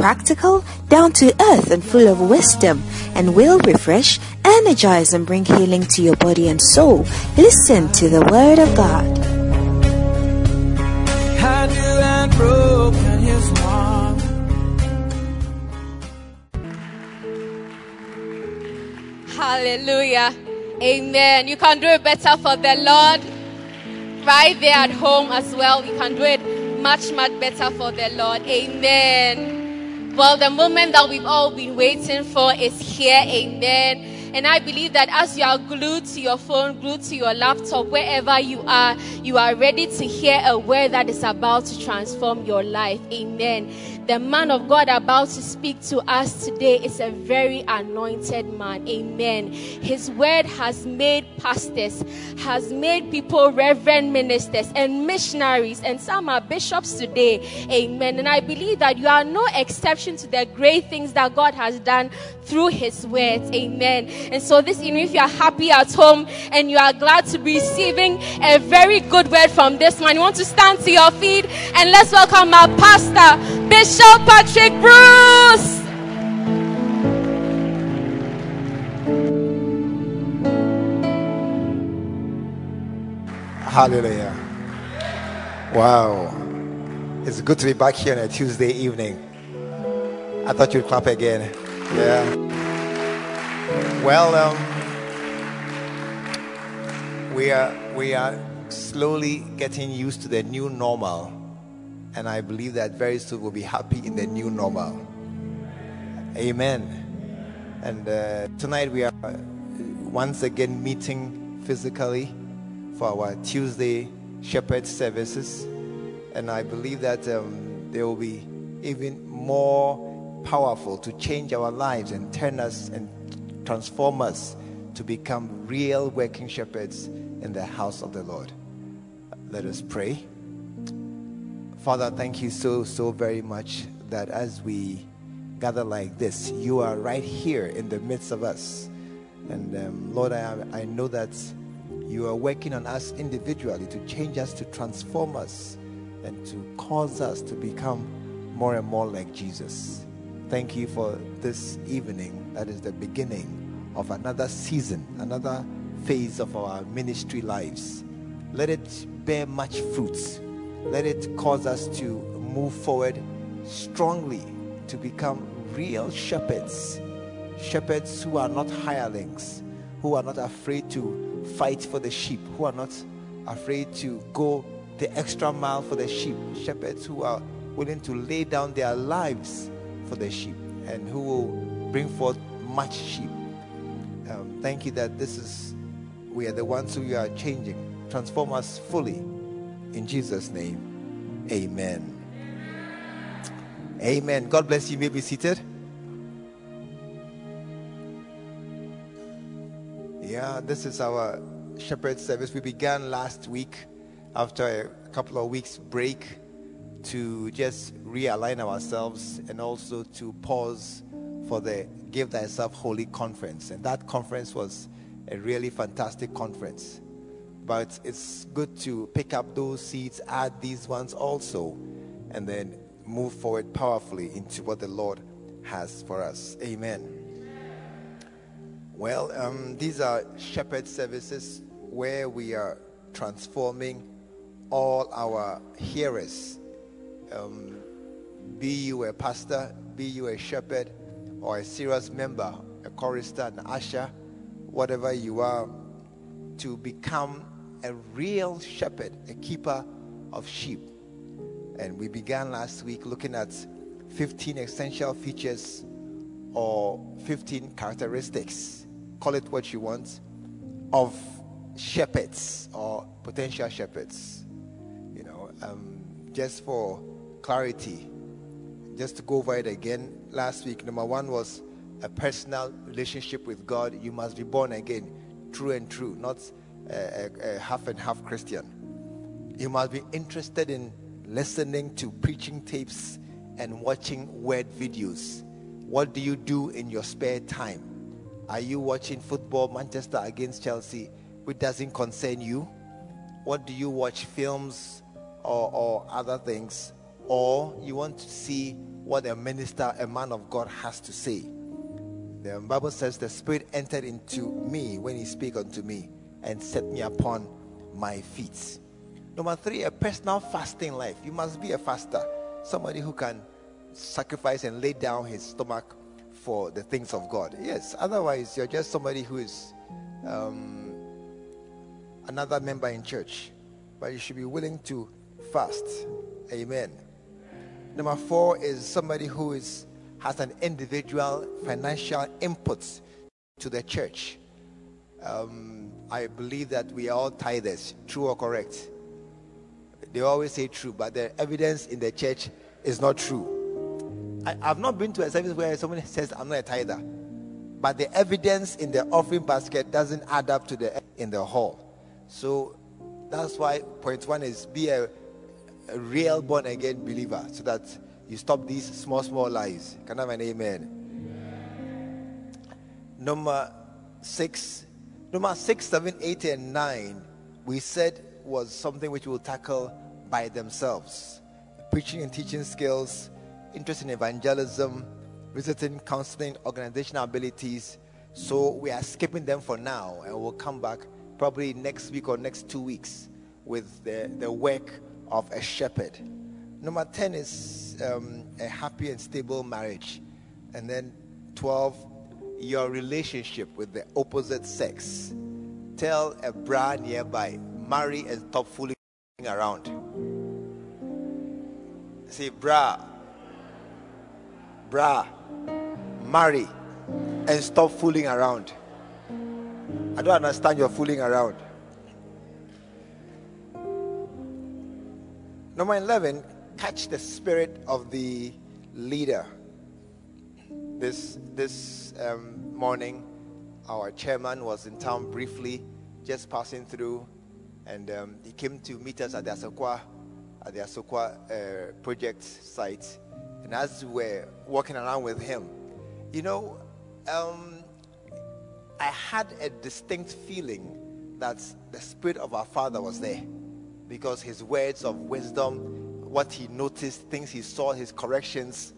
practical, down to earth, and full of wisdom, and will refresh, energize, and bring healing to your body and soul. Listen to the Word of God. Had you and broken his heart. Hallelujah. Amen. You can do it better for the Lord. Right there at home as well. You can do it much, much better for the Lord. Amen. Well, the moment that we've all been waiting for is here. Amen. And I believe that as you are glued to your phone, glued to your laptop, wherever you are, you are ready to hear a word that is about to transform your life. Amen. The man of God about to speak to us today is a very anointed man. Amen. His word has made pastors, has made people reverend ministers and missionaries, and some are bishops today. Amen. And I believe that you are no exception to the great things that God has done through his words. Amen. And so this evening, if you are happy at home and you are glad to be receiving a very good word from this man, you want to stand to your feet and let's welcome our pastor, Bishop Patrick Bruce. Hallelujah. Wow. It's good to be back here on a Tuesday evening. I thought you'd clap again. Yeah. Well, um, we are we are slowly getting used to the new normal, and I believe that very soon we'll be happy in the new normal. Amen. And uh, tonight we are uh, once again meeting physically for our Tuesday Shepherd services, and I believe that um, they will be even more powerful to change our lives and turn us and transform us to become real working shepherds in the house of the Lord. Let us pray. Father, thank you so, so very much that as we gather like this, you are right here in the midst of us. And um, Lord, I, I know that you are working on us individually to change us, to transform us, and to cause us to become more and more like Jesus. Thank you for this evening that is the beginning of another season, another phase of our ministry lives. Let it bear much fruits. Let it cause us to move forward strongly to become real shepherds. Shepherds who are not hirelings, who are not afraid to fight for the sheep, who are not afraid to go the extra mile for the sheep. Shepherds who are willing to lay down their lives for the sheep and who will bring forth much sheep. Um, thank you that this is, we are the ones who you are changing. Transform us fully. In Jesus' name, amen. Amen. God bless you. you may be seated. Yeah, this is our shepherd service. We began last week after a couple of weeks break to just realign ourselves and also to pause for the Give Thyself Holy conference. And that conference was a really fantastic conference. But it's good to pick up those seeds, add these ones also, and then move forward powerfully into what the Lord has for us. Amen. Well, um, these are shepherd services where we are transforming all our hearers. Um, be you a pastor, be you a shepherd, or a serious member, a chorister, an usher, whatever you are, to become a real shepherd, a keeper of sheep. And we began last week looking at 15 essential features or 15 characteristics, call it what you want, of shepherds or potential shepherds. You know, um, just for clarity, just to go over it again, last week, number one was a personal relationship with God, you must be born again, true and true, not a, a, half and half Christian. You must be interested in listening to preaching tapes and watching word videos. What do you do in your spare time? Are you watching football, Manchester against Chelsea, which doesn't concern you? What do you watch, films or, or other things? Or you want to see what a minister, a man of God has to say? The Bible says the Spirit entered into me when He spake unto me and set me upon my feet. Number three, a personal fasting life. You must be a faster, somebody who can sacrifice and lay down his stomach for the things of God. Yes, otherwise, you're just somebody who is um, another member in church. But you should be willing to fast. Amen. Number four is somebody who is has an individual financial input to the church. Um, I believe that we are all tithers, true or correct. They always say true, but the evidence in the church is not true. I, have not been to a service where someone says I'm not a tither, but the evidence in the offering basket doesn't add up to the in the hall. So that's why point one is be a, a real born again believer, so that you stop these small small lies. Can I have an amen? Number six, number six, seven, eight, and nine, we said was something which we'll tackle by themselves. Preaching and teaching skills, interest in evangelism, visiting, counseling, organizational abilities. So we are skipping them for now and we'll come back probably next week or next two weeks with the, the work of a shepherd. Number 10 is um, a happy and stable marriage. And then 12, your relationship with the opposite sex. Tell a bra nearby, marry and stop fooling around. Say, bra, bra, marry and stop fooling around. I don't understand your fooling around. Number 11, catch the spirit of the leader. This, this um, morning, our chairman was in town briefly, just passing through and um, he came to meet us at the Asokwa, at the Asokwa uh, project site. And as we were walking around with him, you know, um, I had a distinct feeling that the spirit of our father was there because his words of wisdom, what he noticed, things he saw, his corrections.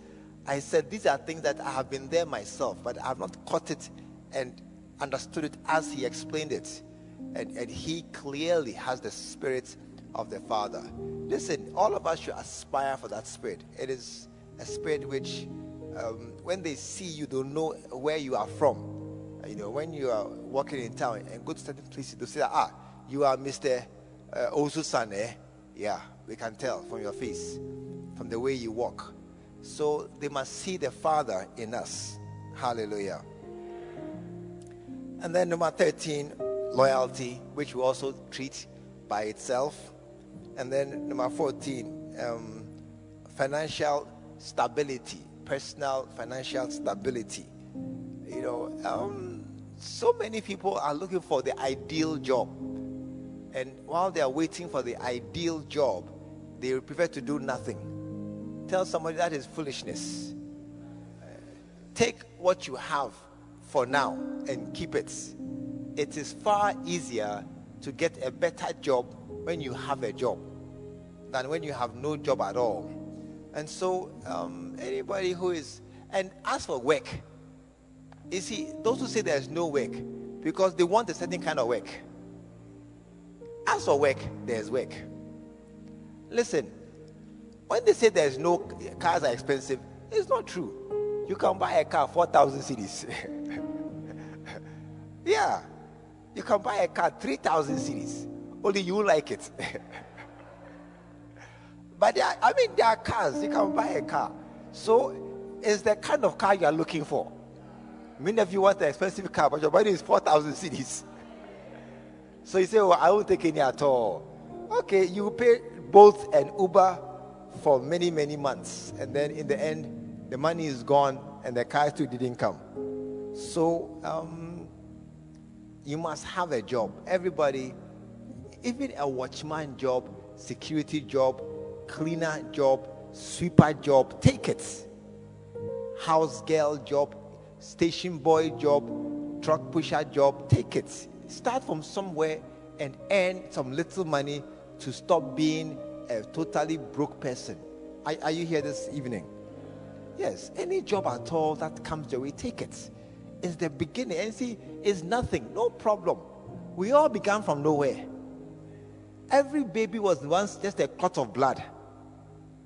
I said, These are things that I have been there myself, but I have not caught it and understood it as he explained it and, and he clearly has the spirit of the Father. Listen, all of us should aspire for that spirit. It is a spirit which, um, when they see you, don't know where you are from. You know, when you are walking in town and go to certain places, they say, ah, you are Mr. Uh, Osusan, eh? Yeah, we can tell from your face, from the way you walk. So they must see the Father in us. Hallelujah. And then number 13, loyalty, which we also treat by itself. And then number 14, um, financial stability, personal financial stability. You know, um, so many people are looking for the ideal job. And while they are waiting for the ideal job, they prefer to do nothing. Tell somebody that is foolishness. take what you have for now and keep it it is far easier to get a better job when you have a job than when you have no job at all. And so, um, anybody who is, and as for work, you see, those who say there's no work because they want a certain kind of work. As for work, there's work. Listen, when they say there's no cars are expensive, it's not true. You can buy a car 4,000 cedis. yeah. You can buy a car 3,000 cedis. Only you like it. but are, I mean, there are cars. You can buy a car. So it's the kind of car you are looking for. Many of you want an expensive car, but your money is 4,000 cedis. So you say, well, I won't take any at all. Okay, you pay both an Uber for many, many months. And then in the end, the money is gone and the car still didn't come. So um, you must have a job. Everybody, even a watchman job, security job, cleaner job, sweeper job, take it. House girl job, station boy job, truck pusher job, take it. Start from somewhere and earn some little money to stop being a totally broke person. Are, are you here this evening? Yes, any job at all that comes your way, take it. It's the beginning. And see, it's nothing, no problem. We all began from nowhere. Every baby was once just a clot of blood.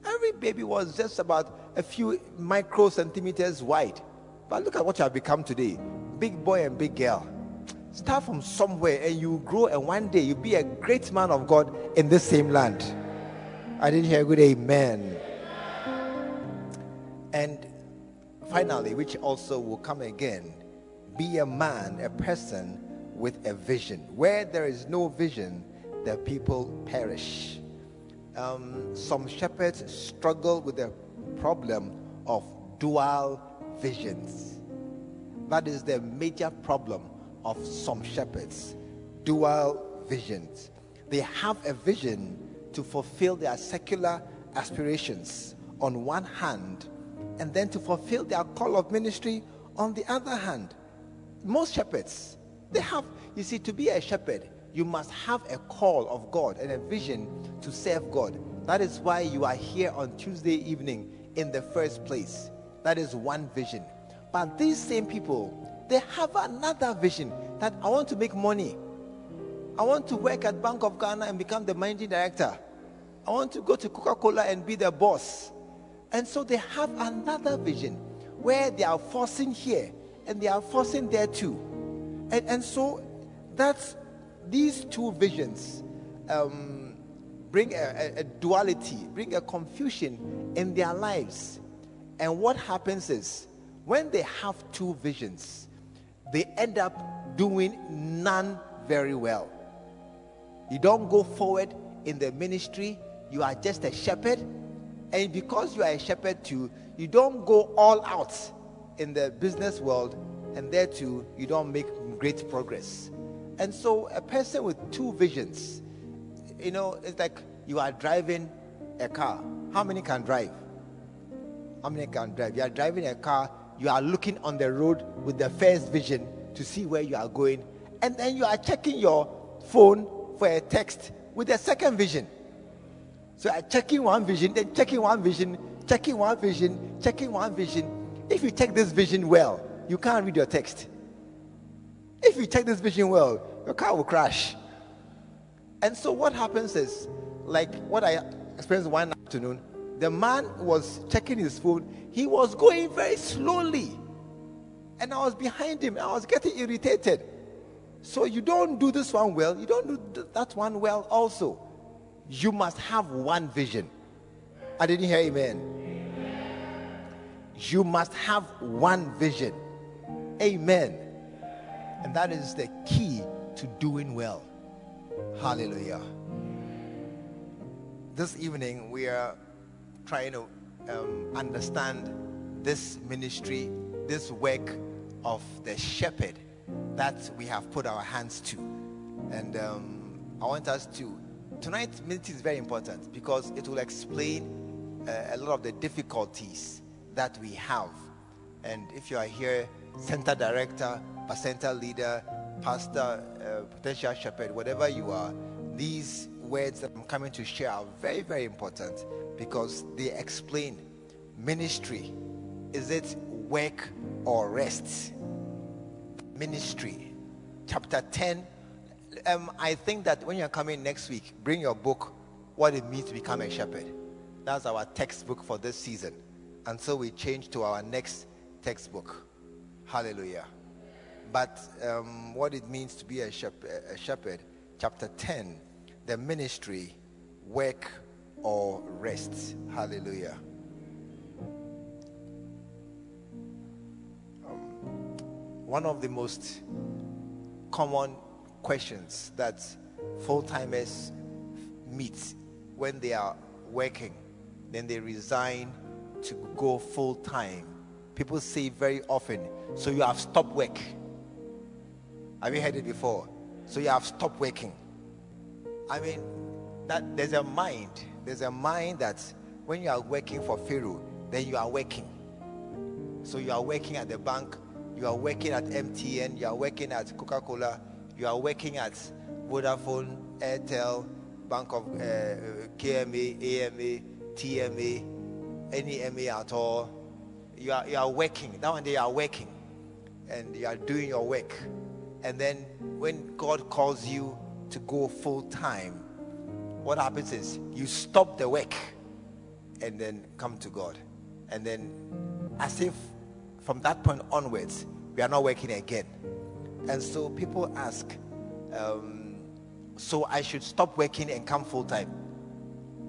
Every baby was just about a few micro centimeters wide. But look at what you have become today big boy and big girl. Start from somewhere and you grow, and one day you'll be a great man of God in this same land. I didn't hear a good amen. And finally, which also will come again, be a man, a person with a vision. Where there is no vision, the people perish. Um, some shepherds struggle with the problem of dual visions. That is the major problem of some shepherds. Dual visions. They have a vision to fulfill their secular aspirations on one hand, and then to fulfill their call of ministry on the other hand. Most shepherds, they have, you see, to be a shepherd, you must have a call of God and a vision to serve God. That is why you are here on Tuesday evening in the first place. That is one vision. But these same people, they have another vision that I want to make money. I want to work at Bank of Ghana and become the managing director. I want to go to Coca-Cola and be the boss. And so they have another vision where they are forcing here and they are forcing there too. And, and so that's these two visions um, bring a, a, a duality, bring a confusion in their lives. And what happens is when they have two visions, they end up doing none very well. You don't go forward in the ministry, you are just a shepherd. And because you are a shepherd too, you don't go all out in the business world, and there too, you don't make great progress. And so, a person with two visions, you know, it's like you are driving a car. How many can drive? How many can drive? You are driving a car, you are looking on the road with the first vision to see where you are going, and then you are checking your phone for a text with the second vision. So I'm checking one vision, then checking one vision, checking one vision, checking one vision. If you check this vision well, you can't read your text. If you check this vision well, your car will crash. And so what happens is, like what I experienced one afternoon, the man was checking his phone. He was going very slowly. And I was behind him. I was getting irritated. So you don't do this one well, you don't do that one well also. You must have one vision. I didn't hear amen. You must have one vision. Amen. And that is the key to doing well. Hallelujah. This evening, we are trying to um, understand this ministry, this work of the shepherd that we have put our hands to. And um, I want us to. Tonight's ministry is very important because it will explain uh, a lot of the difficulties that we have. And if you are here, center director, center leader, pastor, uh, potential shepherd, whatever you are, these words that I'm coming to share are very, very important because they explain ministry. Is it work or rest? Ministry, chapter 10. Um, I think that when you're coming next week, bring your book, What It Means to Become a Shepherd. That's our textbook for this season. And so we change to our next textbook. Hallelujah. But um, what it means to be a shepherd, a shepherd, chapter 10, the ministry, work or rest. Hallelujah. Um, one of the most common questions that full timers meet when they are working, then they resign to go full time people say very often, so you have stopped work. Have you heard it before? So you have stopped working. I mean, that there's a mind. There's a mind that when you are working for Pharaoh, then you are working. So you are working at the bank, you are working at MTN, you are working at Coca Cola, you are working at Vodafone, Airtel, Bank of uh, KMA, AMA, TMA, any MA at all. You are, you are working. That one day you are working and you are doing your work. And then when God calls you to go full time, what happens is you stop the work and then come to God. And then, as if from that point onwards, we are not working again. And so people ask, um, so I should stop working and come full time?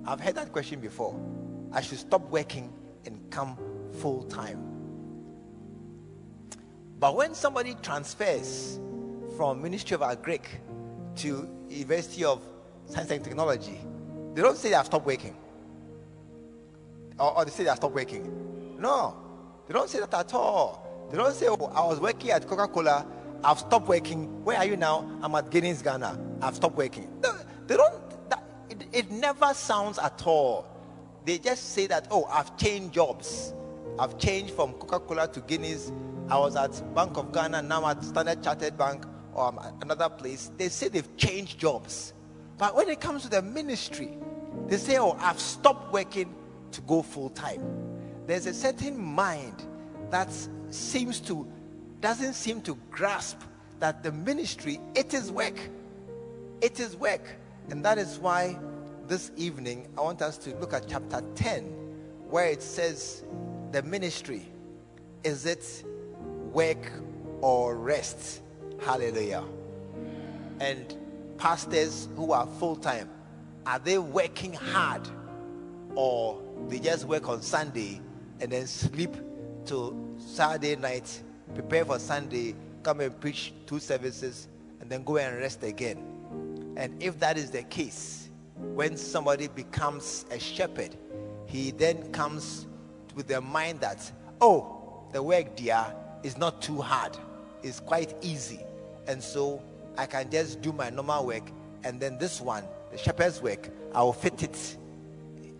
I've heard that question before. I should stop working and come full time. But when somebody transfers from Ministry of Agric to University of Science and Technology, they don't say they have stopped working. Or, or they say they have stopped working. No, they don't say that at all. They don't say, oh, I was working at Coca Cola, I've stopped working. Where are you now? I'm at Guinness, Ghana. I've stopped working. They don't, that, it, it never sounds at all. They just say that, oh, I've changed jobs. I've changed from Coca Cola to Guinness. I was at Bank of Ghana, now at Standard Chartered Bank or another place. They say they've changed jobs. But when it comes to the ministry, they say, oh, I've stopped working to go full time. There's a certain mind that seems to, doesn't seem to grasp that the ministry, it is work. It is work. And that is why this evening I want us to look at chapter 10, where it says, the ministry, is it work or rest? Hallelujah. And pastors who are full time, are they working hard or they just work on Sunday and then sleep till Saturday night, prepare for Sunday, come and preach two services, and then go and rest again? And if that is the case, when somebody becomes a shepherd, he then comes with the mind that, oh, the work dear, is not too hard, it's quite easy. And so I can just do my normal work, and then this one, the shepherd's work, I will fit it.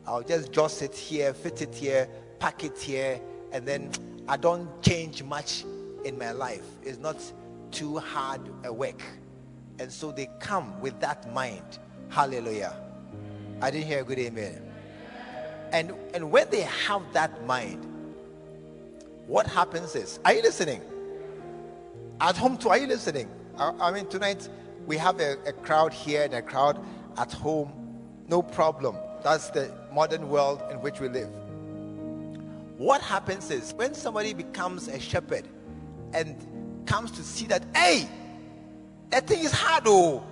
I'll just joss it here, fit it here, pack it here, and then I don't change much in my life. It's not too hard a work. And so they come with that mind. Hallelujah. I didn't hear a good amen. And and when they have that mind, what happens is, are you listening? At home too, are you listening? I, I mean, tonight we have a, a crowd here and a crowd at home. No problem. That's the modern world in which we live. What happens is when somebody becomes a shepherd and comes to see that, hey, that thing is hard, oh.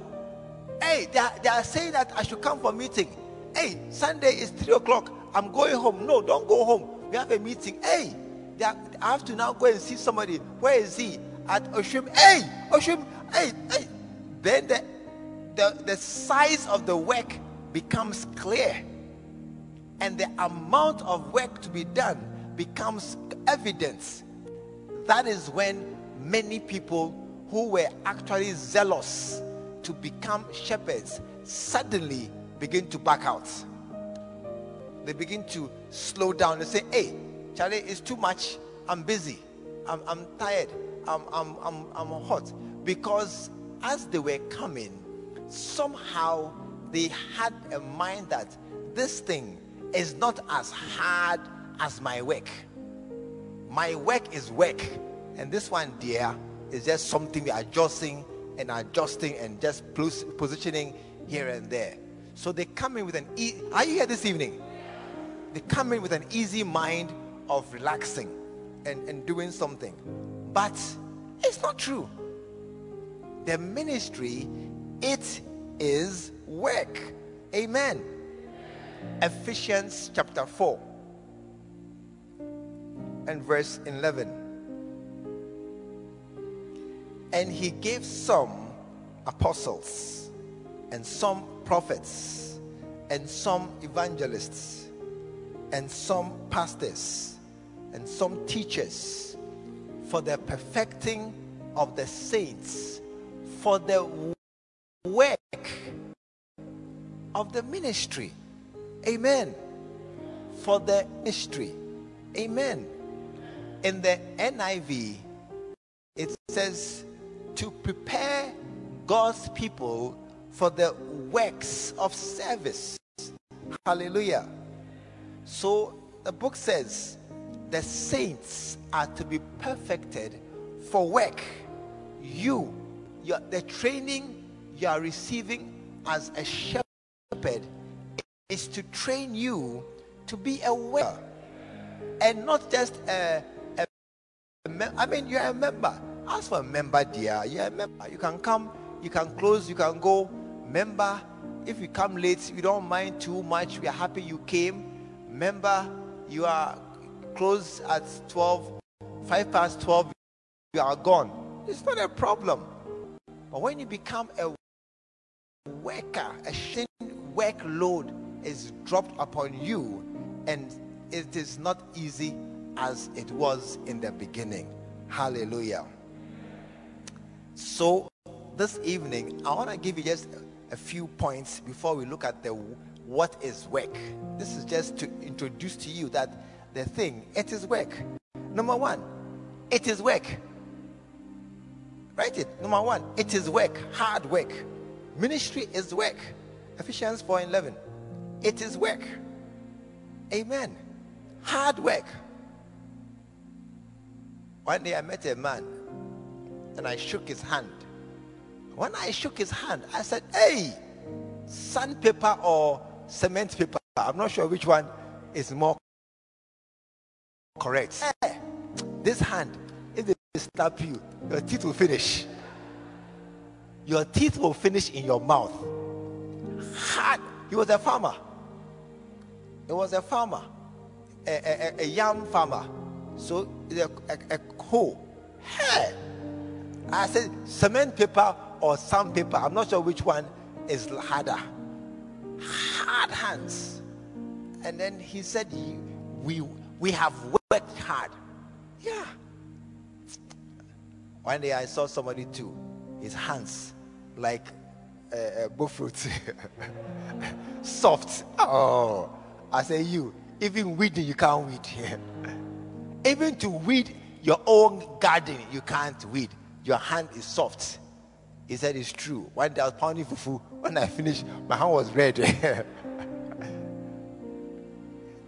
Hey, they are, they are saying that I should come for meeting. Hey, Sunday is three o'clock. I'm going home. No, don't go home. We have a meeting. Hey, are, I have to now go and see somebody. Where is he? At Oshim. Hey, Oshim. Hey, hey. Then the, the, the size of the work becomes clear. And the amount of work to be done becomes evidence. That is when many people who were actually zealous to become shepherds suddenly begin to back out. They begin to slow down and say, Hey, Charlie, it's too much. I'm busy. I'm, I'm tired. I'm, I'm, I'm, I'm hot. Because as they were coming, somehow they had a mind that this thing is not as hard as my work. My work is work. And this one, dear, is just something we are adjusting and adjusting and just positioning here and there. So they come in with an e- are you here this evening? They come in with an easy mind of relaxing and, and doing something. But it's not true. The ministry, it is work. Amen. Ephesians chapter 4 and verse 11. And he gave some apostles, and some prophets, and some evangelists, and some pastors, and some teachers for the perfecting of the saints, for the work of the ministry. Amen. For the ministry. Amen. In the NIV, it says to prepare God's people for the works of service. Hallelujah. So the book says the saints are to be perfected for work. You, you the training you are receiving as a shepherd is to train you to be a worker and not just a I mean, you're a member. As for a member, dear, you're a member. You can come, you can close, you can go. Member, if you come late, you don't mind too much. We are happy you came. Member, you are closed at 12, 5 past 12, you are gone. It's not a problem. But when you become a worker, a workload is dropped upon you, and it is not easy as it was in the beginning. Hallelujah. So, this evening, I want to give you just a few points before we look at the what is work. This is just to introduce to you that the thing it is work. Number one, it is work. Write it. Number one, it is work, hard work. Ministry is work. Ephesians 4:11. It is work. Amen. Hard work. One day I met a man and I shook his hand. When I shook his hand, I said, Hey, sandpaper or cement paper? I'm not sure which one is more correct. Hey, this hand, if they slap you, your teeth will finish. Your teeth will finish in your mouth. Hard. He was a farmer. He was a farmer, a, a, a young farmer. So a, a, a. Hey, I said cement paper or sandpaper. I'm not sure which one is harder. Hard hands. And then he said, "We we have worked hard." Yeah. One day I saw somebody too. His hands like uh, uh, fruit, soft. Oh, I say you. Even weeding you can't weed. even to weed your own garden you can't weed. Your hand is soft. He said it's true. One day I was pounding fufu. When I finished, my hand was red.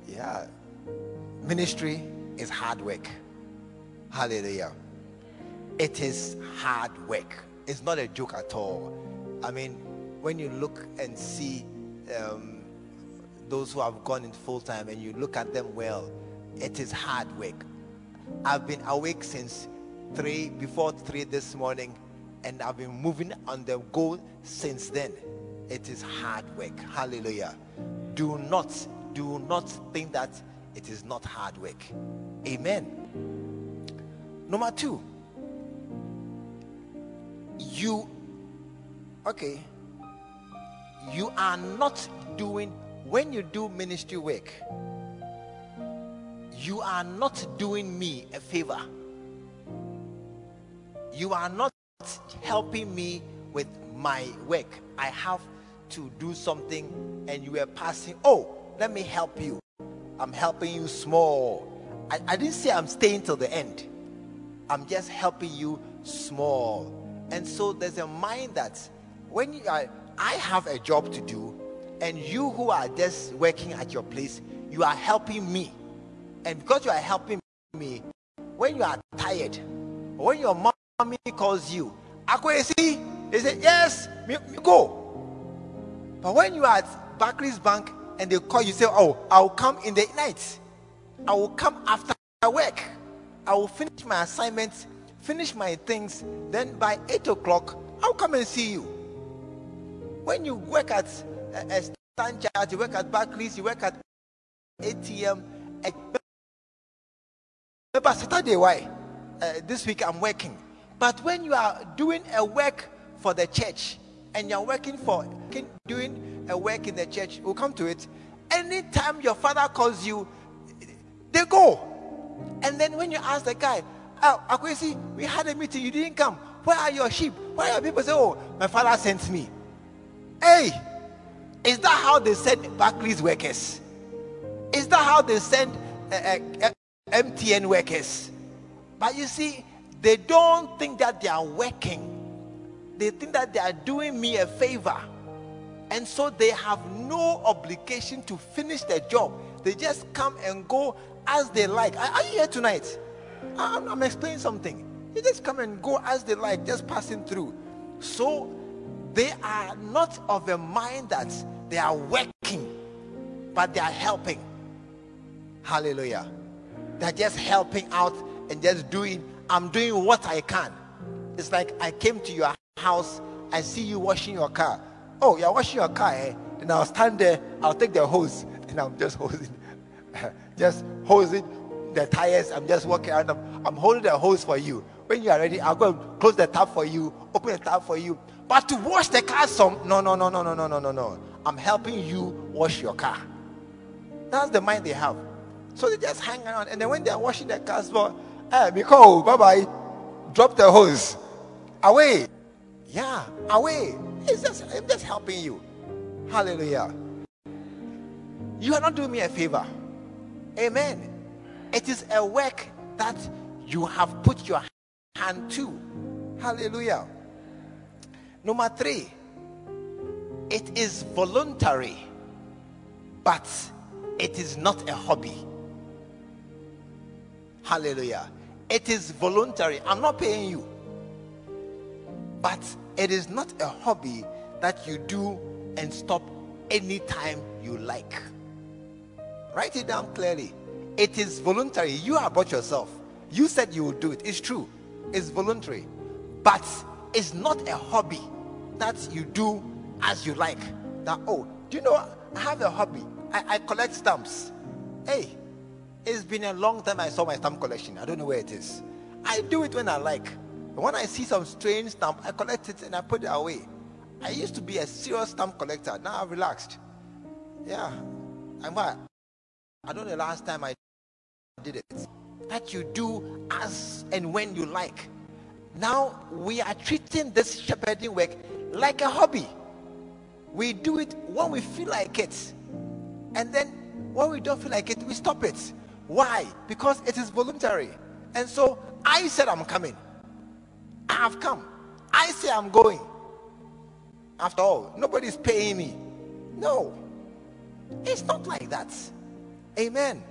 yeah. Ministry is hard work. Hallelujah. It is hard work. It's not a joke at all. I mean, when you look and see um, those who have gone in full time and you look at them well, it is hard work. I've been awake since three, before three this morning, and I've been moving on the go since then. It is hard work. Hallelujah. Do not, do not think that it is not hard work. Amen. Number two, you, okay, you are not doing, when you do ministry work, you are not doing me a favor. You are not helping me with my work. I have to do something, and you are passing. Oh, let me help you. I'm helping you small. I, I didn't say I'm staying till the end. I'm just helping you small. And so there's a mind that when you are, I have a job to do, and you who are just working at your place, you are helping me. And because you are helping me, when you are tired, when your mommy calls you, see, they say, Yes, me, me go. But when you are at Barclays Bank and they call you, say, Oh, I'll come in the night. I will come after work. I will finish my assignments finish my things, then by 8 o'clock, I'll come and see you. When you work at uh, uh, a, a StanChart, you work at Barclays, you work at ATM, but Saturday, why? Uh, this week I'm working. But when you are doing a work for the church and you're working for doing a work in the church, we'll come to it. Anytime your father calls you, they go. And then when you ask the guy, Oh, Akwesi, we had a meeting, you didn't come. Where are your sheep? Where are people? Say, Oh, my father sent me. Hey, is that how they send Barclays workers? Is that how they send uh, uh, MTN workers? But you see, they don't think that they are working. They think that they are doing me a favor. And so they have no obligation to finish their job. They just come and go as they like. Are, you here tonight? I'm, I'm explaining something. They just come and go as they like, just passing through. So they are not of a mind that they are working, but they are helping. Hallelujah. They're just helping out and just doing, I'm doing what I can. It's like I came to your house, I see you washing your car. Oh, you're washing your car, eh? Then I'll stand there, I'll take the hose, and I'm just hosing, just hosing the tires. I'm just walking around. I'm, I'm holding the hose for you. When you are ready, I'll go and close the tap for you, open the tap for you. But to wash the car, some no, no, no, no, no, no, no, no, no. I'm helping you wash your car. That's the mind they have. So they just hang around, and then when they are washing their cars, for, hey, Miko, bye bye, drop the hose, away, yeah, away. It's just, I'm just helping you. Hallelujah. You are not doing me a favor. Amen. It is a work that you have put your hand to. Hallelujah. Number three, it is voluntary, but it is not a hobby. Hallelujah. It is voluntary. I'm not paying you. But it is not a hobby that you do and stop anytime you like. Write it down clearly. It is voluntary. You are about yourself. You said you would do it. It's true. It's voluntary. But it's not a hobby that you do as you like. That, oh, do you know, I have a hobby. I, I collect stamps. Hey, it's been a long time I saw my stamp collection. I don't know where it is. I do it when I like. When I see some strange stamp, I collect it and I put it away. I used to be a serious stamp collector. Now I've relaxed. Yeah. I'm what? I don't know the last time I did it. That you do as and when you like. Now we are treating this shepherding work like a hobby. We do it when we feel like it. And then when we don't feel like it, we stop it. Why? Because it is voluntary. And so I said I'm coming. I have come. I say I'm going. After all, nobody's paying me. No. It's not like that. Amen.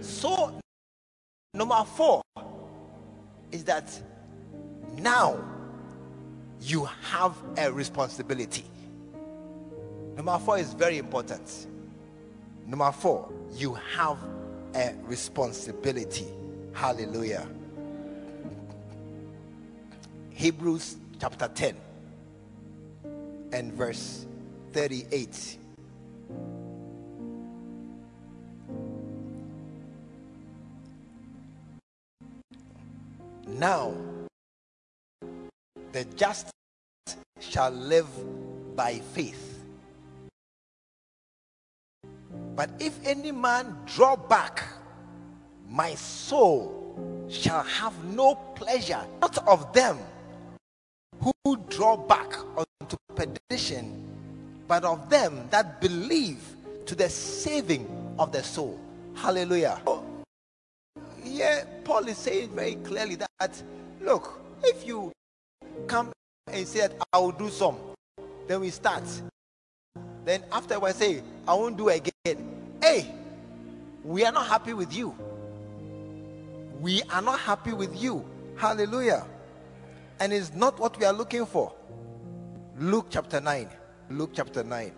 So, number four is that now you have a responsibility. Number four is very important. Number four, you have a responsibility. Hallelujah. Hebrews chapter 10 and verse 38. Now, the just shall live by faith. But if any man draw back, my soul shall have no pleasure, not of them who draw back unto perdition, but of them that believe to the saving of the soul. Hallelujah. Yeah, Paul is saying very clearly that look, if you come and say, I will do some, then we start. Then after I say, I won't do again. Hey, we are not happy with you. We are not happy with you. Hallelujah. And it's not what we are looking for. Luke chapter 9. Luke chapter 9.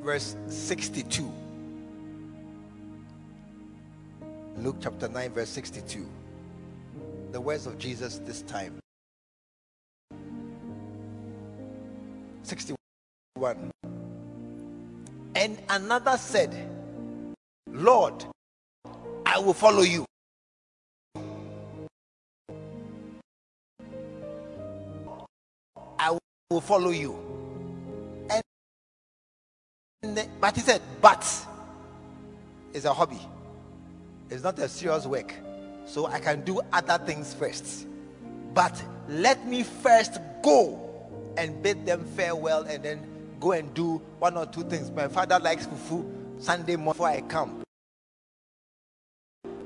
Verse 62. Luke chapter 9, verse 62. The words of Jesus this time. 61. And another said, Lord, I will follow you. I will follow you. And but he said, but it's a hobby. It's not a serious work. So I can do other things first. But let me first go and bid them farewell and then go and do one or two things. My father likes fufu Sunday morning before I come.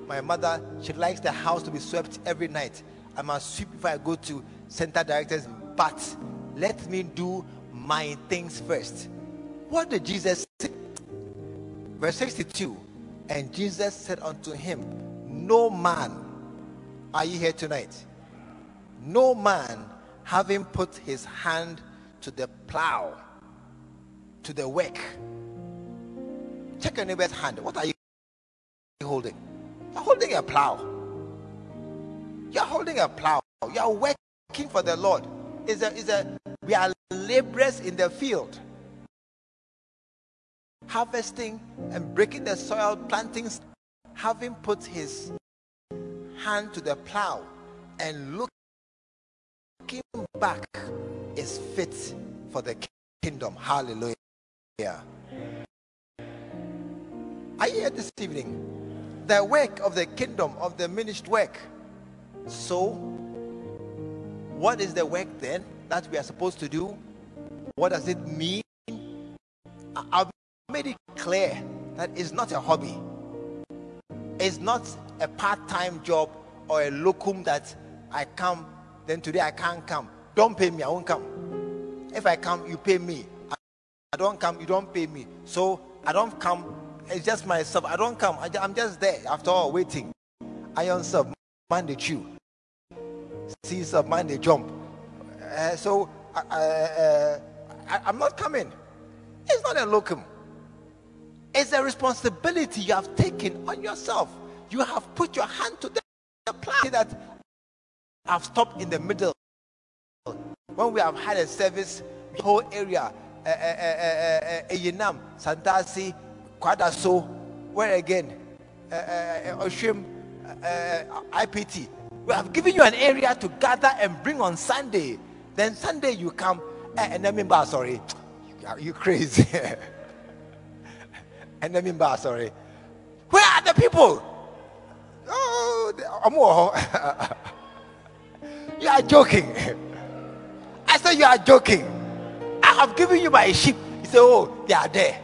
My mother, she likes the house to be swept every night. I must sweep before I go to center directors. But let me do my things first. What did Jesus say? Verse 62 And Jesus said unto him, No man, are you here tonight? No man having put his hand to the plow, to the work. Check your neighbor's hand. What are you holding? You're holding a plow. You're holding a plow. You're working for the Lord. Is a is a we are laborers in the field. Harvesting and breaking the soil, planting, having put his hand to the plow and look looking back is fit for the kingdom. Hallelujah. Are you here this evening? The work of the kingdom, of the ministry work. So, what is the work then that we are supposed to do? What does it mean? I've made it clear that it's not a hobby, it's not a part time job or a locum that I come then today I can't come. Don't pay me, I won't come. If I come, you pay me. I don't come, you don't pay me. So I don't come. It's just myself. I don't come. I, am just there after all waiting. I serve, man the chew. See serve, man the jump. Uh, so uh, uh, I, I'm not coming. It's not a locum. It's a responsibility you have taken on yourself. You have put your hand to the, the plan that I've stopped in the middle. When we have had a service, the whole area, eh, eh, eh, Eyenam, Santasi, Kwadaso, where again, Oshim, IPT. We have given you an area to gather and bring on Sunday. Then Sunday you come, and then member, sorry, you crazy. and then member, sorry. Where are the people? Oh, You are joking. I said, You are joking. I have given you my sheep. He said, Oh, they are there.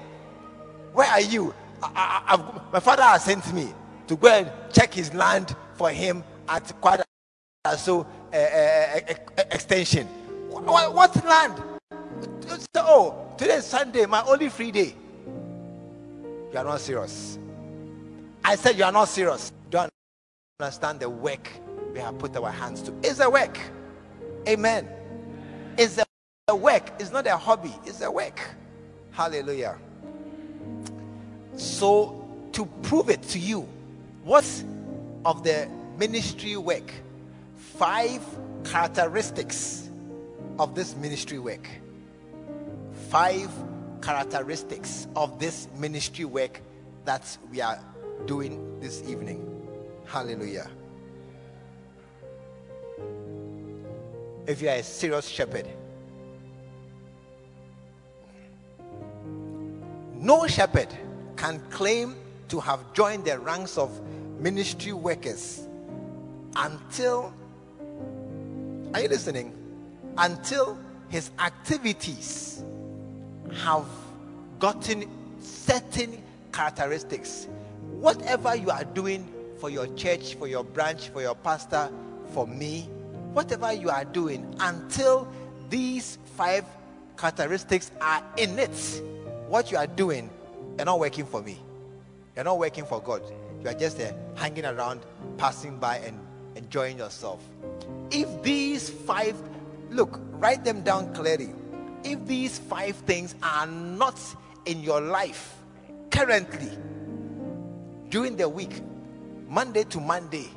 Where are you? I, I, my father has sent me to go and check his land for him at Quadra so uh, uh, uh, extension. What, what land? So, oh, today is Sunday, my only free day. You are not serious. I said you are not serious. Understand the work we have put our hands to. It's a work. Amen. It's a work. It's not a hobby. It's a work. Hallelujah. So, to prove it to you, what of the ministry work? Five characteristics of this ministry work. Five characteristics of this ministry work that we are doing this evening. Hallelujah. if you are a serious shepherd. No shepherd can claim to have joined the ranks of ministry workers until, are you listening? Until his activities have gotten certain characteristics. Whatever you are doing for your church, for your branch, for your pastor, for me, whatever you are doing until these five characteristics are in it, what you are doing, you're not working for me. You're not working for God. You are just uh, hanging around, passing by, and enjoying yourself. If these five, look, write them down clearly. If these five things are not in your life currently, during the week, Monday to Monday,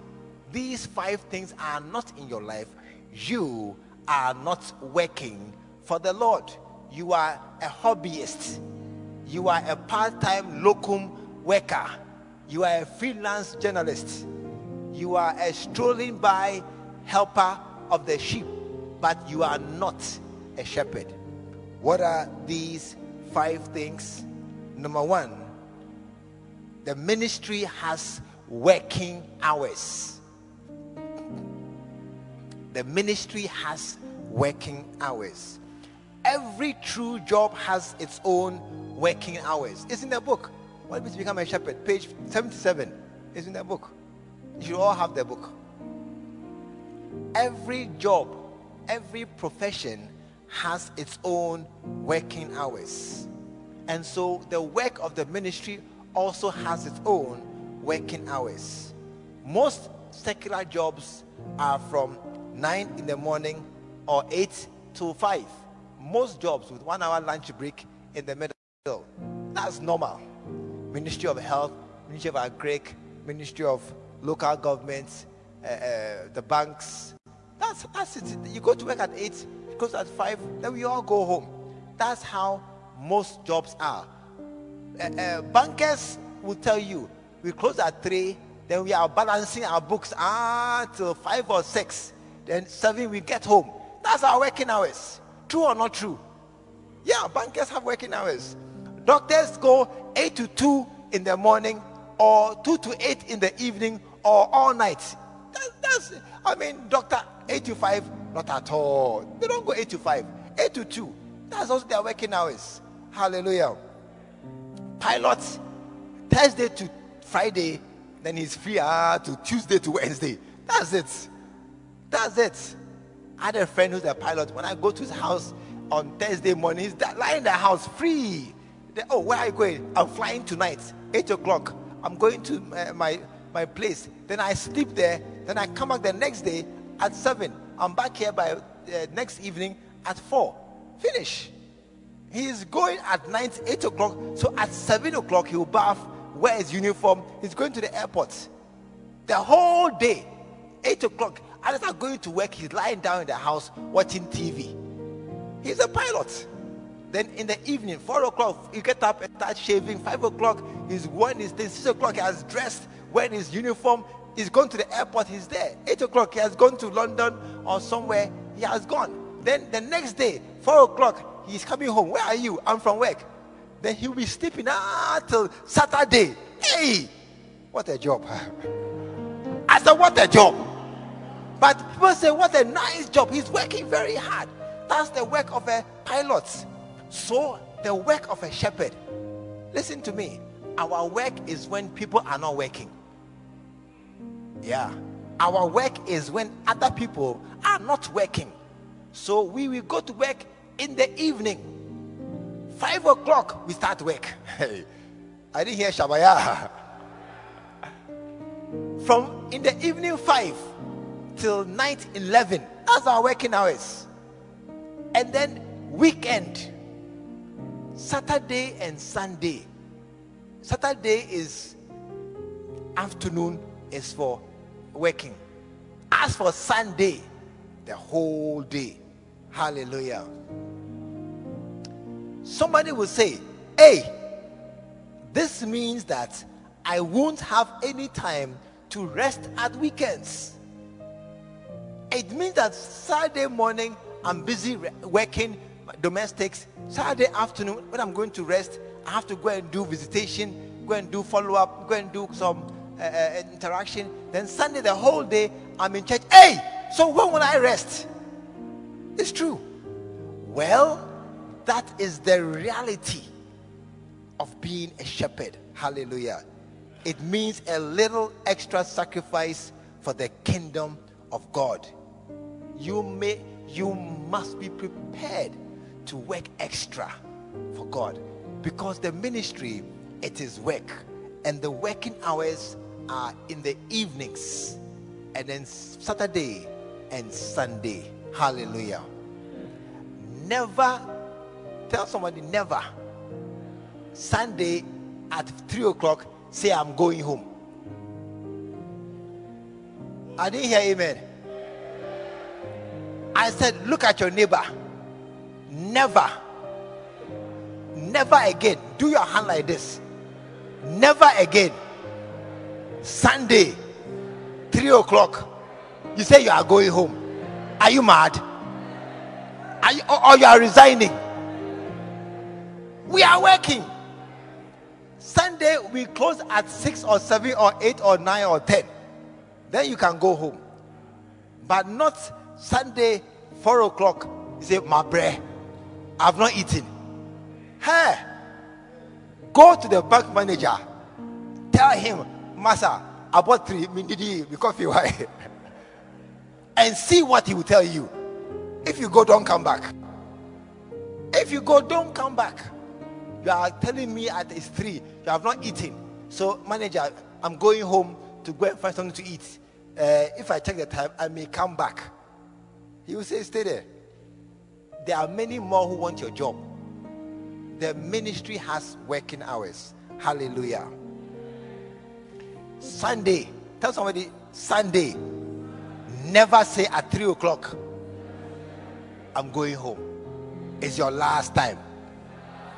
these five things are not in your life, you are not working for the Lord. You are a hobbyist. You are a part time locum worker. You are a freelance journalist. You are a strolling by helper of the sheep, but you are not a shepherd. What are these five things? Number one, the ministry has working hours. The ministry has working hours. Every true job has its own working hours. It's in the book. What means to become a shepherd? Page 77. It's in the book. You all have the book. Every job, every profession has its own working hours. And so the work of the ministry also has its own working hours. Most secular jobs are from 9 in the morning or 8 to 5. Most jobs with one hour lunch break in the middle. That's normal. Ministry of Health, Ministry of Agri, Ministry of Local Governments, uh, uh, the banks. That's, that's it. You go to work at 8, you close at 5, then we all go home. That's how most jobs are. Uh, uh, bankers will tell you we close at 3, then we are balancing our books ah, until 5 or 6, then 7 we get home. That's our working hours. True or not true? Yeah, bankers have working hours. Doctors go 8 to 2 in the morning, or 2 to 8 in the evening, or all night. That, that's, I mean, doctor 8 to 5, not at all. They don't go 8 to 5, 8 to 2. That's also their working hours. Hallelujah. Pilots, Thursday to Friday, then he's free ah, to Tuesday to Wednesday. That's it. That's it. I had a friend who's a pilot. When I go to his house on Thursday morning, he's lying in the house free. Oh, where are you going? I'm flying tonight, 8 o'clock. I'm going to uh, my, my place. Then I sleep there. Then I come back the next day at 7. I'm back here by uh, next evening at 4. Finish. He is going at night, 8 o'clock. So at 7 o'clock, he'll bath, wear his uniform. He's going to the airport. The whole day, 8 o'clock. Others are going to work. He's lying down in the house watching TV. He's a pilot. Then in the evening, four o'clock, you get up and start shaving. Five o'clock, he's wearing his thing. Six o'clock, he has dressed, wearing his uniform. He's gone to the airport, he's there. Eight o'clock, he has gone to London or somewhere, he has gone. Then the next day, four o'clock, he's coming home. Where are you? I'm from work. Then he'll be sleeping until Saturday. Hey, what a job. I said, what a job. But people say, what a nice job. He's working very hard. That's the work of a pilot. So, the work of a shepherd, listen to me. Our work is when people are not working. Yeah. Our work is when other people are not working. So, we will go to work in the evening. Five o'clock, we start work. Hey, I didn't hear Shabaya. From in the evening, five till night 11. That's our working hours. And then weekend, Saturday and Sunday. Saturday is afternoon is for working. As for Sunday, the whole day. Hallelujah. Somebody will say, Hey, this means that I won't have any time to rest at weekends. It means that Saturday morning I'm busy re- working domestics. Saturday afternoon, when I'm going to rest, I have to go and do visitation, go and do follow up, go and do some uh, uh, interaction. Then Sunday, the whole day, I'm in church. Hey, so when will I rest? It's true. Well, that is the reality of being a shepherd. Hallelujah. It means a little extra sacrifice for the kingdom of God. You may you must be prepared to work extra for God because the ministry it is work and the working hours are in the evenings and then Saturday and Sunday. Hallelujah. Never tell somebody never Sunday at three o'clock say I'm going home. I didn't hear amen. I said, Look at your neighbor. Never, never again. Do your hand like this. Never again. Sunday, three o'clock. You say you are going home. Are you mad? Are you, or, you are resigning? We are working. Sunday we close at 6 or 7 or 8 or 9 or 10. Then you can go home. But not Sunday, 4 o'clock. You say, My bread, I've not eaten. Hey, go to the bank manager. Tell him, Master, I bought three mindidi because you and see what he will tell you. If you go, don't come back. If you go, don't come back. You are telling me at it's three, you have not eaten. So, manager, I'm going home to go and find something to eat. Uh, if I check the time, I may come back. He will say, Stay there. There are many more who want your job. The ministry has working hours. Hallelujah. Sunday. Tell somebody, Sunday. Never say at three o'clock, I'm going home. It's your last time.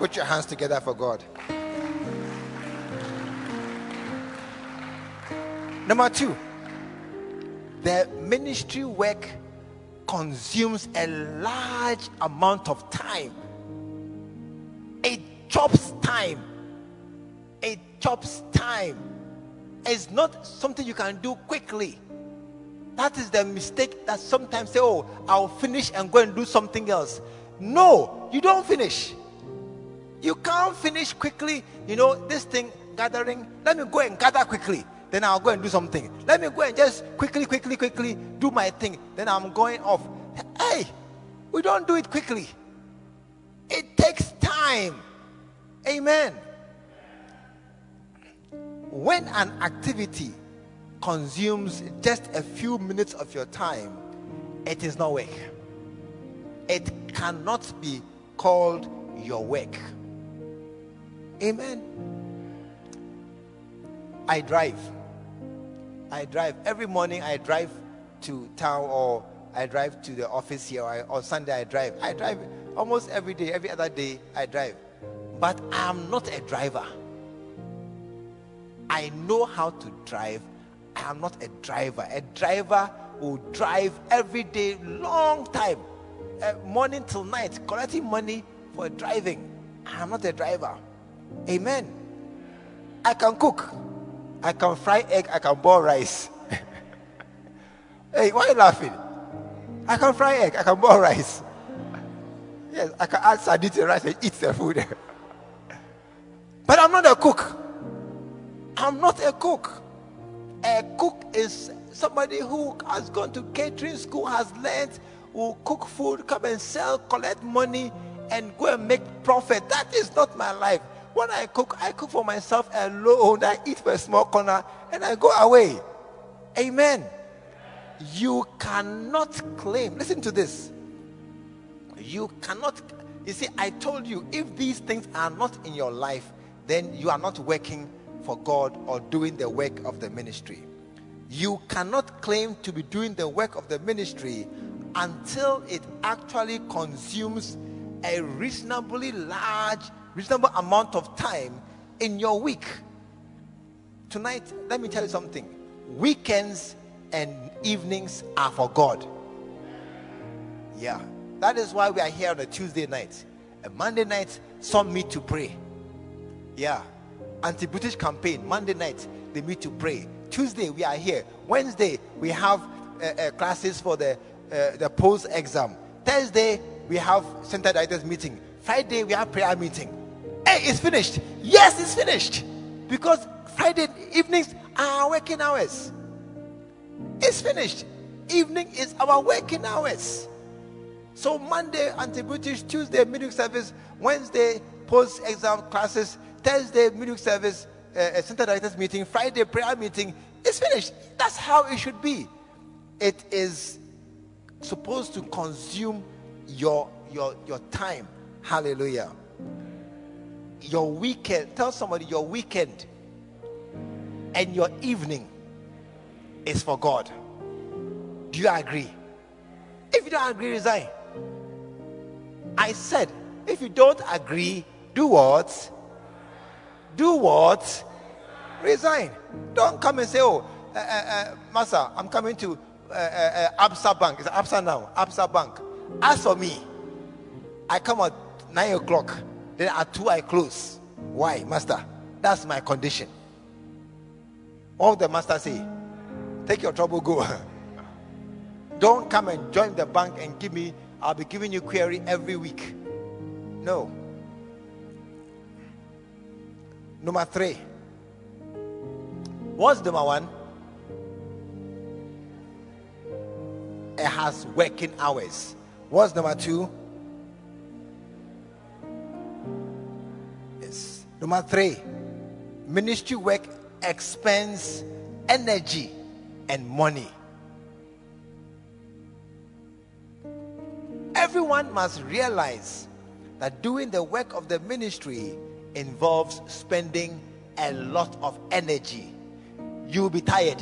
Put your hands together for God. Number two, the ministry work consumes a large amount of time. It chops time. It chops time. It's not something you can do quickly. That is the mistake that sometimes say, Oh, I'll finish and go and do something else. No, you don't finish. You can't finish quickly. You know, this thing gathering, let me go and gather quickly. Then I'll go and do something. Let me go and just quickly, quickly, quickly do my thing. Then I'm going off. Hey, we don't do it quickly. It takes time. Amen. When an activity consumes just a few minutes of your time, it is not work. It cannot be called your work. Amen. I drive. I drive. Every morning I drive to town or I drive to the office here or, or Sunday I drive. I drive almost every day, every other day I drive. But I am not a driver. I know how to drive. I am not a driver. A driver will drive every day, long time, uh, morning till night, collecting money for driving. I am not a driver. Amen. I can cook. I can fry egg. I can boil rice. hey, why are you laughing? I can fry egg. I can boil rice. Yes, I can add sardine to rice and eat the food. but I'm not a cook. I'm not a cook. A cook is somebody who has gone to catering school, has learned, will cook food, come and sell, collect money, and go and make profit. That is not my life. When I cook, I cook for myself alone. I eat for a small corner and I go away. Amen. You cannot claim. Listen to this. You cannot. You see, I told you, if these things are not in your life, then you are not working for God or doing the work of the ministry. You cannot claim to be doing the work of the ministry until it actually consumes a reasonably large, reasonable amount of time in your week. Tonight, let me tell you something. Weekends and evenings are for God. Yeah. That is why we are here on a Tuesday night. A Monday night, some meet to pray. Yeah. Anti Brutish campaign, Monday night, they meet to pray. Tuesday, we are here. Wednesday, we have uh, uh, classes for the, uh, the post exam. Thursday, we have center directors meeting. Friday, we have prayer meeting. It's finished. Yes, it's finished. Because Friday evenings are working hours. It's finished. Evening is our working hours. So Monday, anti-Brutish, Tuesday, midweek service, Wednesday, post-exam classes, Thursday, midweek service, uh, center directors meeting, Friday, prayer meeting. It's finished. That's how it should be. It is supposed to consume your your your time. Hallelujah. Your weekend. Tell somebody your weekend and your evening is for God. Do you agree? If you don't agree, resign. I said, if you don't agree, do what? Do what? Resign. Don't come and say, oh, uh, uh, uh, Master, I'm coming to uh, uh, uh, Absa Bank. It's Absa now. Absa Bank. As for me, I come at 9 o'clock. Then at 2 I close. Why, Master? That's my condition. All the master say, take your trouble, go. Don't come and join the bank and give me, I'll be giving you query every week. No. Number three. What's number one? It has working hours. What's number two? Number three. Ministry work expends energy and money. Everyone must realize that doing the work of the ministry involves spending a lot of energy. You will be tired.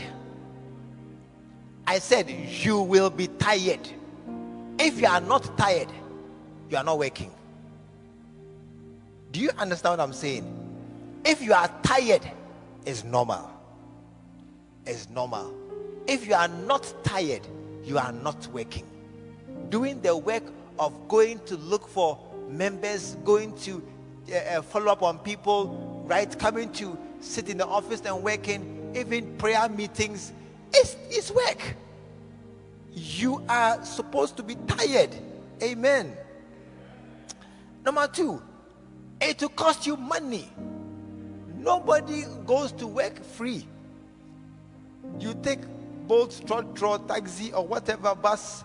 I said, You will be tired. If you are not tired, you are not working. Do you understand what I'm saying? If you are tired, it's normal. It's normal. If you are not tired, you are not working. Doing the work of going to look for members, going to uh, uh, follow up on people, right? Coming to sit in the office and working, even prayer meetings, it's, it's work. You are supposed to be tired. Amen. Number two, it will cost you money. Nobody goes to work free. You take boat, trot, trot, taxi, or whatever bus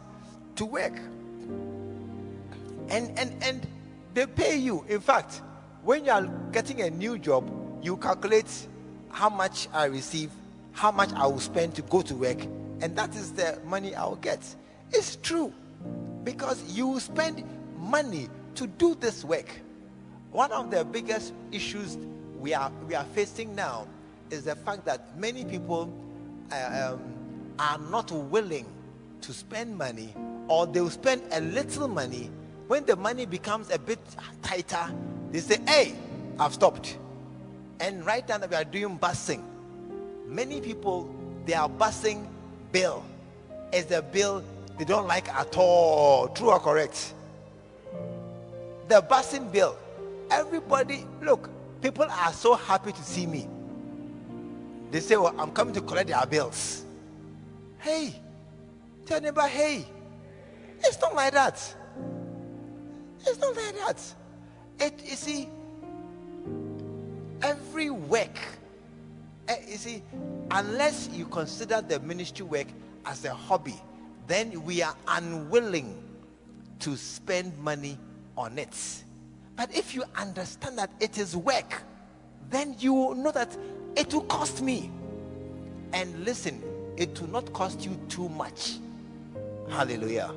to work. And and and they pay you. In fact, when you are getting a new job, you calculate how much I receive, how much I will spend to go to work, and that is the money I will get. It's true because you spend money to do this work. One of the biggest issues we are we are facing now is the fact that many people uh, um, are not willing to spend money, or they will spend a little money. When the money becomes a bit tighter, they say, "Hey, I've stopped." And right now we are doing busing. Many people they are busing bill. Is the bill they don't like at all. True or correct? The busing bill. Everybody, look, people are so happy to see me. They say, Well, I'm coming to collect their bills. Hey, tell neighbor, hey, it's not like that. It's not like that. It you see, every work, eh, you see, unless you consider the ministry work as a hobby, then we are unwilling to spend money on it. But if you understand that it is work, then you will know that it will cost me. And listen, it will not cost you too much. Hallelujah.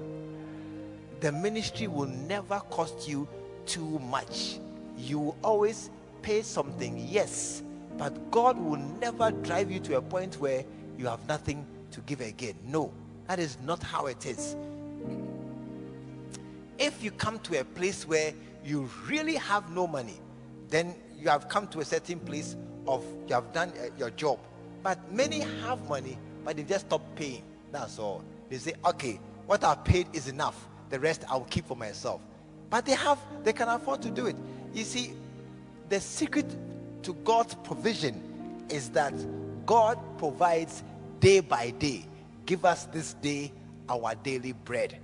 The ministry will never cost you too much. You will always pay something, yes, but God will never drive you to a point where you have nothing to give again. No, that is not how it is. If you come to a place where you really have no money, then you have come to a certain place of you have done uh, your job. But many have money, but they just stop paying. That's all. They say, okay, what I've paid is enough. The rest I'll keep for myself. But they have, they can afford to do it. You see, the secret to God's provision is that God provides day by day. Give us this day our daily bread.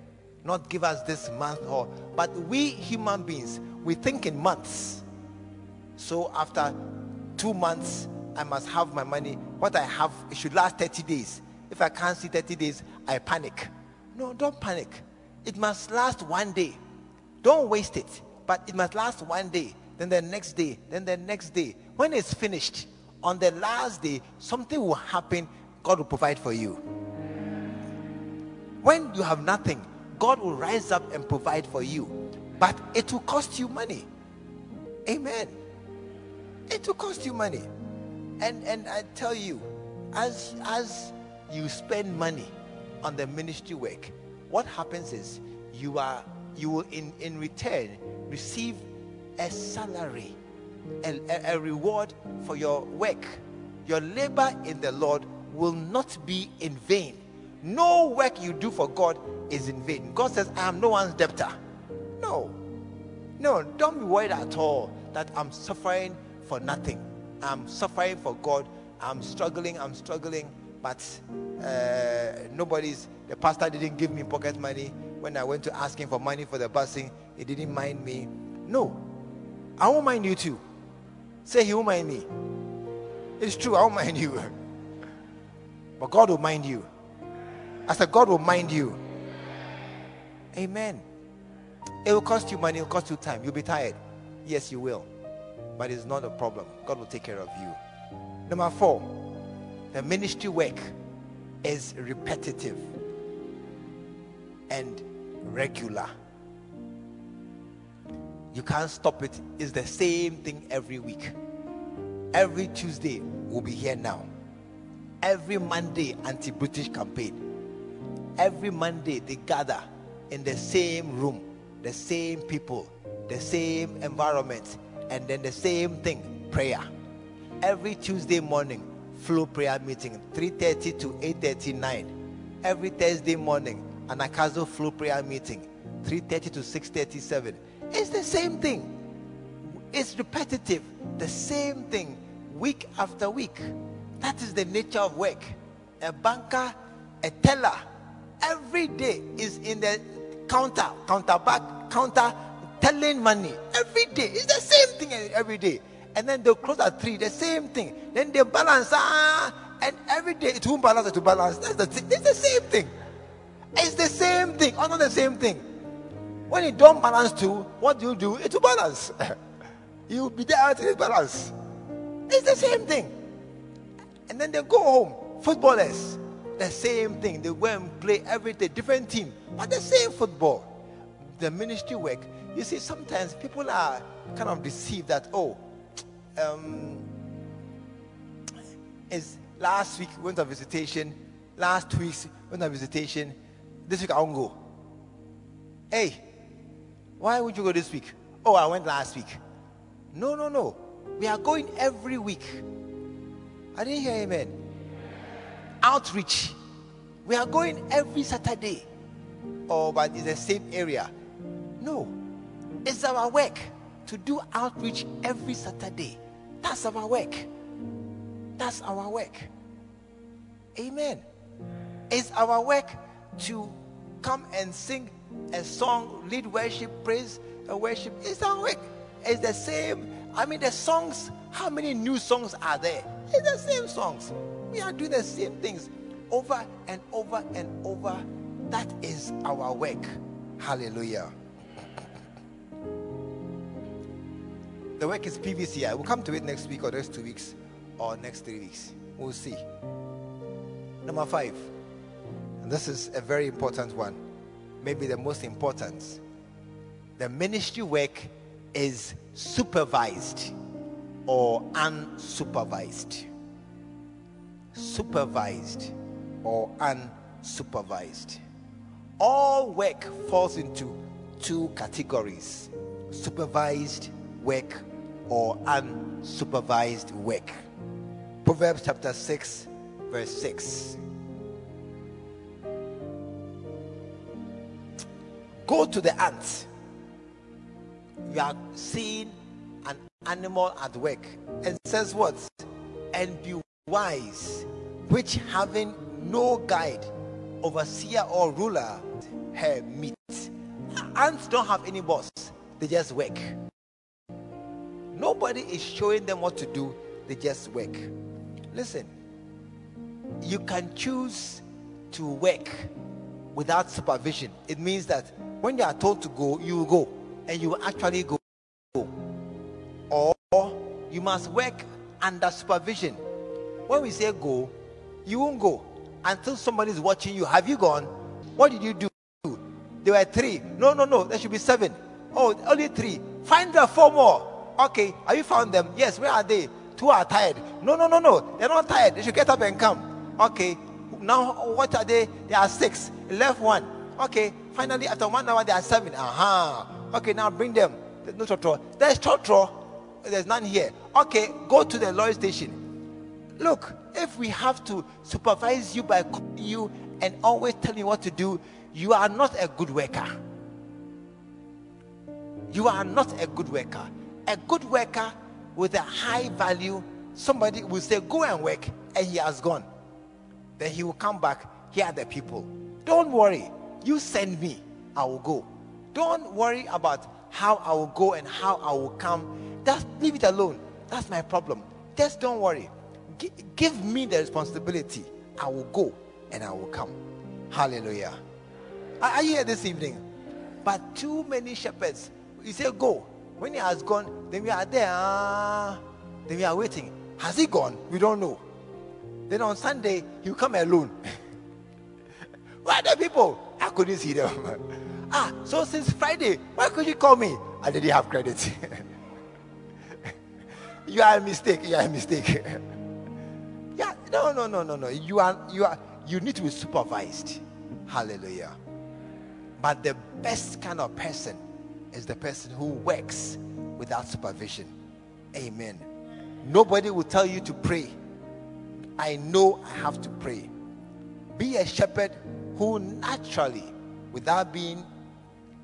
Not give us this month or, but we human beings, we think in months. So after two months, I must have my money. What I have, it should last 30 days. If I can't see 30 days, I panic. No, don't panic. It must last one day. Don't waste it, but it must last one day, then the next day, then the next day. When it's finished, on the last day, something will happen. God will provide for you. When you have nothing, God will rise up and provide for you. But it will cost you money. Amen. It will cost you money. And and I tell you, as as you spend money on the ministry work, what happens is you are you will in, in return receive a salary, a, a, a reward for your work. Your labor in the Lord will not be in vain. No work you do for God is in vain. God says, I am no one's debtor. No. No, don't be worried at all that I'm suffering for nothing. I'm suffering for God. I'm struggling. I'm struggling. But uh, nobody's, the pastor didn't give me pocket money. When I went to ask him for money for the busing, he didn't mind me. No, I won't mind you too. Say he won't mind me. It's true, I won't mind you. But God will mind you. I said, God will mind you. Amen. It will cost you money, it will cost you time. You'll be tired. Yes, you will. But it's not a problem. God will take care of you. Number four, the ministry work is repetitive and regular. You can't stop it. It's the same thing every week. Every Tuesday, we'll be here now. Every Monday, anti Brutish campaign. Every Monday, they gather in the same room, the same people, the same environment, and then the same thing prayer. Every Tuesday morning, flow prayer meeting, 3:30 to 8:39. Every Thursday morning, Anagkazo flow prayer meeting, 3:30 to 6:37. It's the same thing. It's repetitive, the same thing, week after week. That is the nature of work. A banker, a teller, every day is in the counter, counter back, counter, telling money every day. It's the same thing every day. And then they'll close at three, the same thing. Then they balance, ah, and every day it won't balance, will balance. That's the thing. It's the same thing. It's the same thing, or not the same thing. When you don't balance too, what do you do? It will balance. You'll be there until it balance. It's the same thing. And then they go home. Footballers, the same thing. They go and play every day, different team, but the same football. The ministry work. You see, sometimes people are kind of deceived that oh, um, is last week went on visitation, last week went on visitation, this week I won't go. Hey, why would you go this week? Oh, I went last week. No, no, no. We are going every week. I didn't hear amen. Outreach. We are going every Saturday. Oh, but it's the same area. No. It's our work to do outreach every Saturday. That's our work. That's our work. Amen. It's our work to come and sing a song, lead worship, praise and worship. It's our work. It's the same. I mean, the songs, how many new songs are there? It's the same songs. We are doing the same things over and over and over. That is our work. Hallelujah. The work is PVCI. We'll come to it next week or next two weeks or next three weeks. We'll see. Number five. And this is a very important one. Maybe the most important. The ministry work is supervised or unsupervised. Supervised or unsupervised. All work falls into two categories supervised work or unsupervised work. Proverbs chapter 6, verse 6. Go to the ants. You are seeing an animal at work. And says what? And be wise, which having no guide, overseer, or ruler, her meat. Ants don't have any boss, they just work. Nobody is showing them what to do, they just work. Listen, you can choose to work without supervision. It means that when you are told to go, you will go and you will actually go. Or you must work under supervision. When we say go, you won't go until somebody is watching you. Have you gone? What did you do? There were three. No, no, no. There should be seven. Oh, only three. Find the four more. Okay, have you found them? Yes, where are they? Two are tired. No, no, no, no. They're not tired. They should get up and come. Okay, now what are they? There are six. Left one. Okay, finally after one hour there are seven. Aha. Uh-huh. Okay, now bring them. There's no trotro. There's trotro. There's none here. Okay, go to the lorry station. Look, if we have to supervise you by calling you and always telling you what to do, you are not a good worker. You are not a good worker a good worker with a high value somebody will say, Go and work, and he has gone. Then he will come back, here are the people. Don't worry, you send me, I will go. Don't worry about how I will go and how I will come. Just leave it alone. That's my problem. Just don't worry. Give me the responsibility. I will go and I will come. Hallelujah. Are, you here this evening? But too many shepherds, you say go. When he has gone, then we are there. Ah, then we are waiting. Has he gone? We don't know. Then on Sunday, he'll come alone. Where are the people? I couldn't see them. ah, so since Friday, why could you call me? I didn't have credit. you are a mistake. You are a mistake. Yeah, no, no, no, no, no. You are you are you need to be supervised. Hallelujah. But the best kind of person is the person who works without supervision. Amen. Nobody will tell you to pray. I know I have to pray. Be a shepherd who naturally, without being,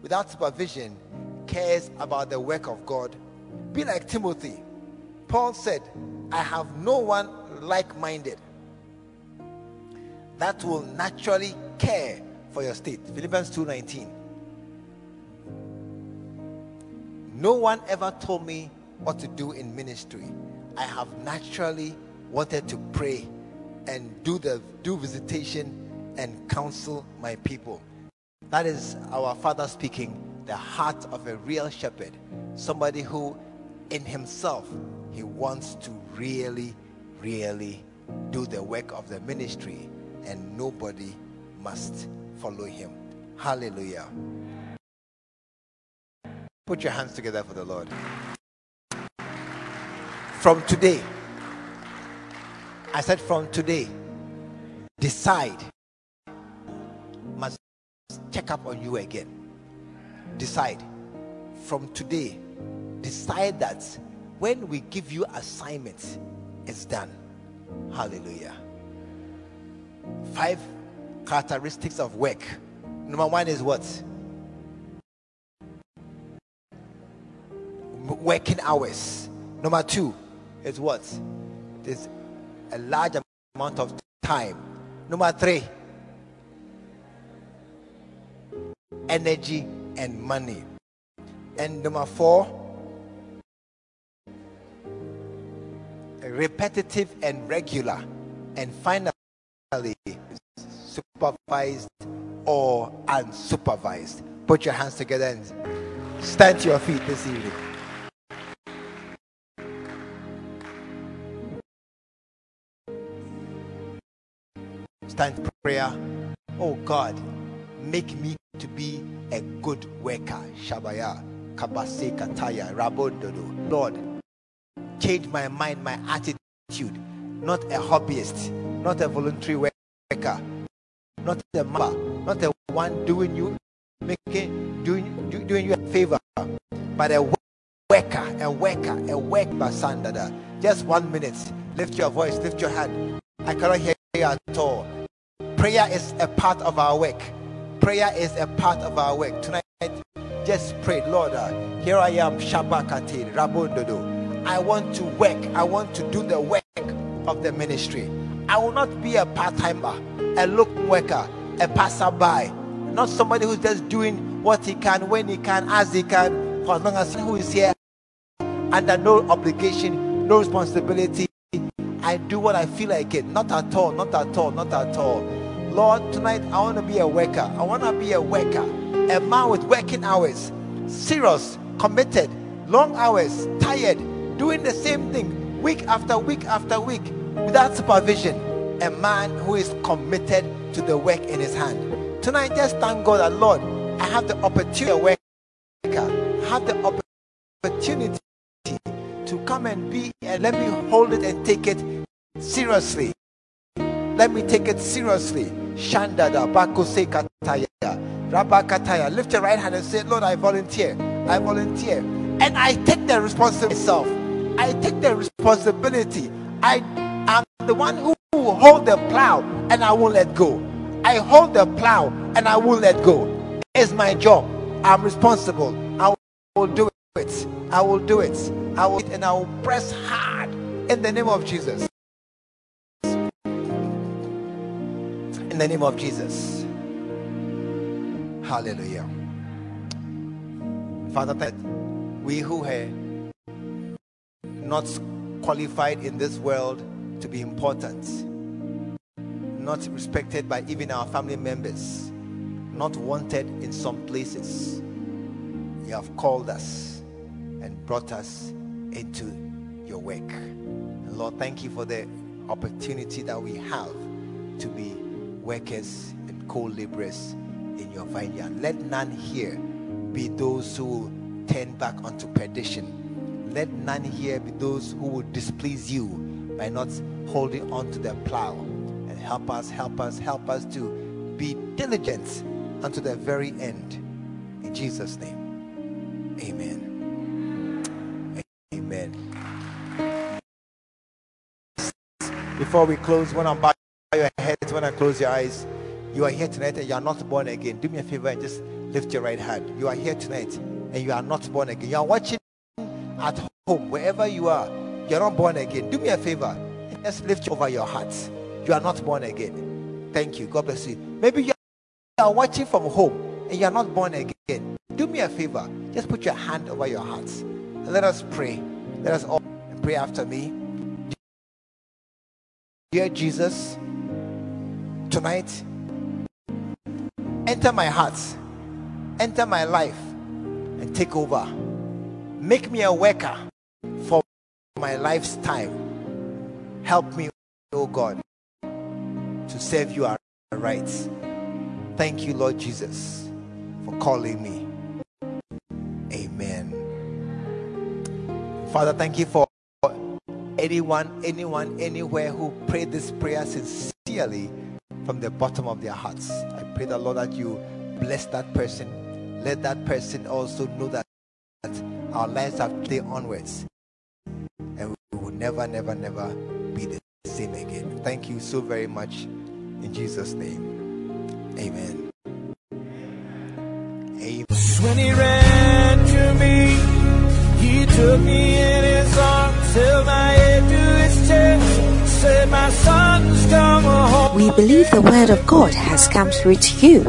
without supervision, cares about the work of God. Be like Timothy. Paul said, I have no one like minded that will naturally care for your state. Philippians 2:19. No one ever told me what to do in ministry. I have naturally wanted to pray and do the do visitation and counsel my people. That is our father speaking, the heart of a real shepherd, somebody who in himself he wants to really really do the work of the ministry and nobody must follow him. Hallelujah. Put your hands together for the Lord. From today, I said from today, decide. Must check up on you again. Decide. From today, decide that when we give you assignments, it's done. Hallelujah. Five characteristics of work. Number one is what? Working hours. Number two is what? There's a large amount of time. Number three, energy and money. And number four, repetitive and regular. And finally, supervised or unsupervised. Put your hands together and stand to your feet this evening. Stand prayer. Oh God, make me to be a good worker. Shabaya, Kabase Kataya, Rabondodo. Lord, change my mind, my attitude. Not a hobbyist, not a voluntary worker, not a member, not a one doing you, making, doing, do, doing you a favor, but a worker, a worker, a work basandada. Just one minute. Lift your voice, lift your hand. I cannot hear you at all. Prayer is a part of our work. Prayer is a part of our work. Tonight, just pray, Lord, uh, here I am, Shabakati, Rabondodo. I want to work. I want to do the work of the ministry. I will not be a part timer, a look worker, a passerby, not somebody who's just doing what he can, when he can, as he can, for as long as who is here under no obligation, no responsibility. I do what I feel like it. Not at all, not at all, not at all. Lord, tonight I want to be a worker. I want to be a worker, a man with working hours, serious, committed, long hours, tired, doing the same thing week after week after week without supervision. A man who is committed to the work in his hand. Tonight, just thank God that Lord, I have the opportunity to work. I have the opportunity to come and be and let me hold it and take it seriously. Let me take it seriously. Shandada Bakose Kataya. Rabakataya. Lift your right hand and say, Lord, I volunteer. I volunteer. And I take the responsibility myself. I take the responsibility. I am the one who will hold the plow and I won't let go. I hold the plow and I won't let go. It's my job. I'm responsible. I will do it. I will do it. I will and I will press hard In the name of Jesus. In the name of Jesus. Hallelujah. Father, we who are not qualified in this world to be important, not respected by even our family members, not wanted in some places, you have called us and brought us into your work. And Lord, thank you for the opportunity that we have to be workers and co laborers in your vineyard. Let none here be those who turn back unto perdition. Let none here be those who will displease you by not holding on to the plow. And help us, help us, help us to be diligent unto the very end. In Jesus' name, amen. Amen. Before we close, when I'm by your head, when I close your eyes, you are here tonight and you are not born again. Do me a favor and just lift your right hand. You are here tonight and you are not born again. You are watching at home, wherever you are. You are not born again. Do me a favor just lift over your heart. You are not born again. Thank you. God bless you. Maybe you are watching from home and you are not born again. Do me a favor. Just put your hand over your heart. And let us pray. Let us all pray after me. Dear Jesus, tonight, enter my heart, enter my life, and take over. Make me a worker for my life's time. Help me, oh God, to serve you right. Thank you, Lord Jesus, for calling me. Amen. Father, thank you for anyone, anyone, anywhere who prayed this prayer sincerely from the bottom of their hearts. I pray the Lord that you bless that person. Let that person also know that, that our lives have today onwards. And we will never, never, never be the same again. Thank you so very much. In Jesus' name. Amen. Amen. When he ran to me, he took me in his arms, held my head to his chest, said, My son's come home. We believe the Word of God has come through to you.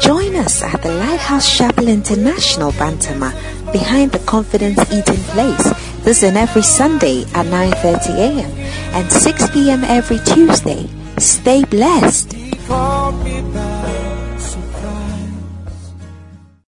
Join us at the Lighthouse Chapel International Bantama behind the Confidence Eating Place. This is every Sunday at 9.30 a.m. and 6 p.m. every Tuesday. Stay blessed.